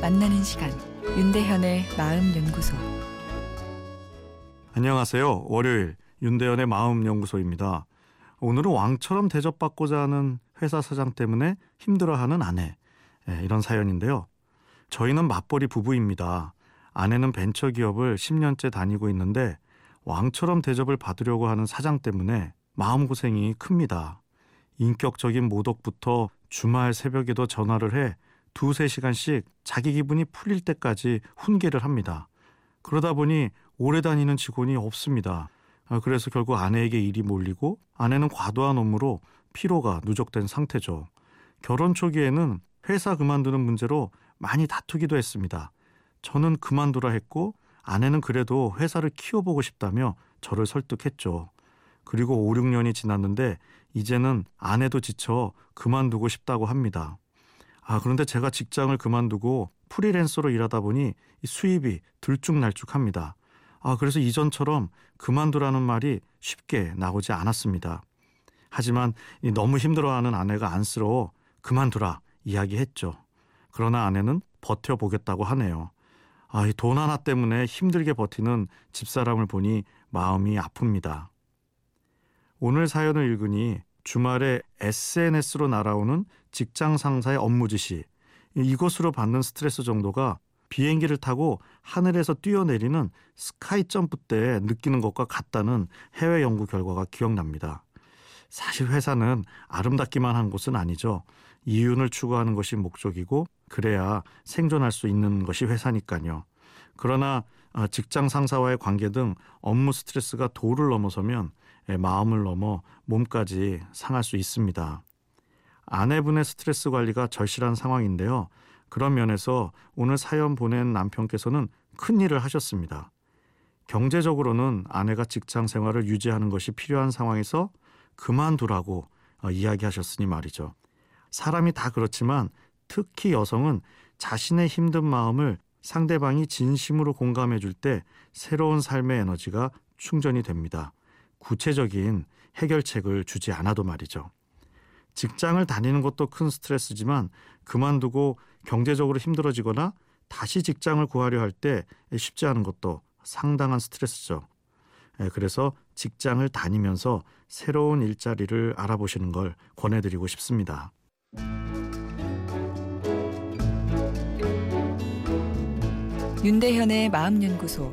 만나는 시간 윤대현의 마음 연구소 안녕하세요. 월요일 윤대현의 마음 연구소입니다. 오늘은 왕처럼 대접받고자 하는 회사 사장 때문에 힘들어하는 아내 네, 이런 사연인데요. 저희는 맞벌이 부부입니다. 아내는 벤처 기업을 10년째 다니고 있는데 왕처럼 대접을 받으려고 하는 사장 때문에 마음고생이 큽니다. 인격적인 모독부터 주말 새벽에도 전화를 해 두세 시간씩 자기 기분이 풀릴 때까지 훈계를 합니다. 그러다 보니 오래 다니는 직원이 없습니다. 아, 그래서 결국 아내에게 일이 몰리고 아내는 과도한 업무로 피로가 누적된 상태죠. 결혼 초기에는 회사 그만두는 문제로 많이 다투기도 했습니다. 저는 그만두라 했고 아내는 그래도 회사를 키워보고 싶다며 저를 설득했죠. 그리고 5, 6년이 지났는데 이제는 아내도 지쳐 그만두고 싶다고 합니다. 아, 그런데 제가 직장을 그만두고 프리랜서로 일하다 보니 수입이 들쭉날쭉합니다. 아, 그래서 이전처럼 그만두라는 말이 쉽게 나오지 않았습니다. 하지만 너무 힘들어하는 아내가 안쓰러워 그만두라 이야기했죠. 그러나 아내는 버텨보겠다고 하네요. 아, 이 돈 하나 때문에 힘들게 버티는 집사람을 보니 마음이 아픕니다. 오늘 사연을 읽으니 주말에 SNS로 날아오는 직장 상사의 업무 지시, 이것으로 받는 스트레스 정도가 비행기를 타고 하늘에서 뛰어내리는 스카이 점프 때 느끼는 것과 같다는 해외 연구 결과가 기억납니다. 사실 회사는 아름답기만 한 곳은 아니죠. 이윤을 추구하는 것이 목적이고 그래야 생존할 수 있는 것이 회사니까요. 그러나 어, 직장 상사와의 관계 등 업무 스트레스가 도를 넘어서면 예, 마음을 넘어 몸까지 상할 수 있습니다. 아내분의 스트레스 관리가 절실한 상황인데요. 그런 면에서 오늘 사연 보낸 남편께서는 큰 일을 하셨습니다. 경제적으로는 아내가 직장 생활을 유지하는 것이 필요한 상황에서 그만두라고 어, 이야기하셨으니 말이죠. 사람이 다 그렇지만 특히 여성은 자신의 힘든 마음을 상대방이 진심으로 공감해 줄 때 새로운 삶의 에너지가 충전이 됩니다. 구체적인 해결책을 주지 않아도 말이죠. 직장을 다니는 것도 큰 스트레스지만 그만두고 경제적으로 힘들어지거나 다시 직장을 구하려 할 때 쉽지 않은 것도 상당한 스트레스죠. 예, 그래서 직장을 다니면서 새로운 일자리를 알아보시는 걸 권해드리고 싶습니다. 윤대현의 마음연구소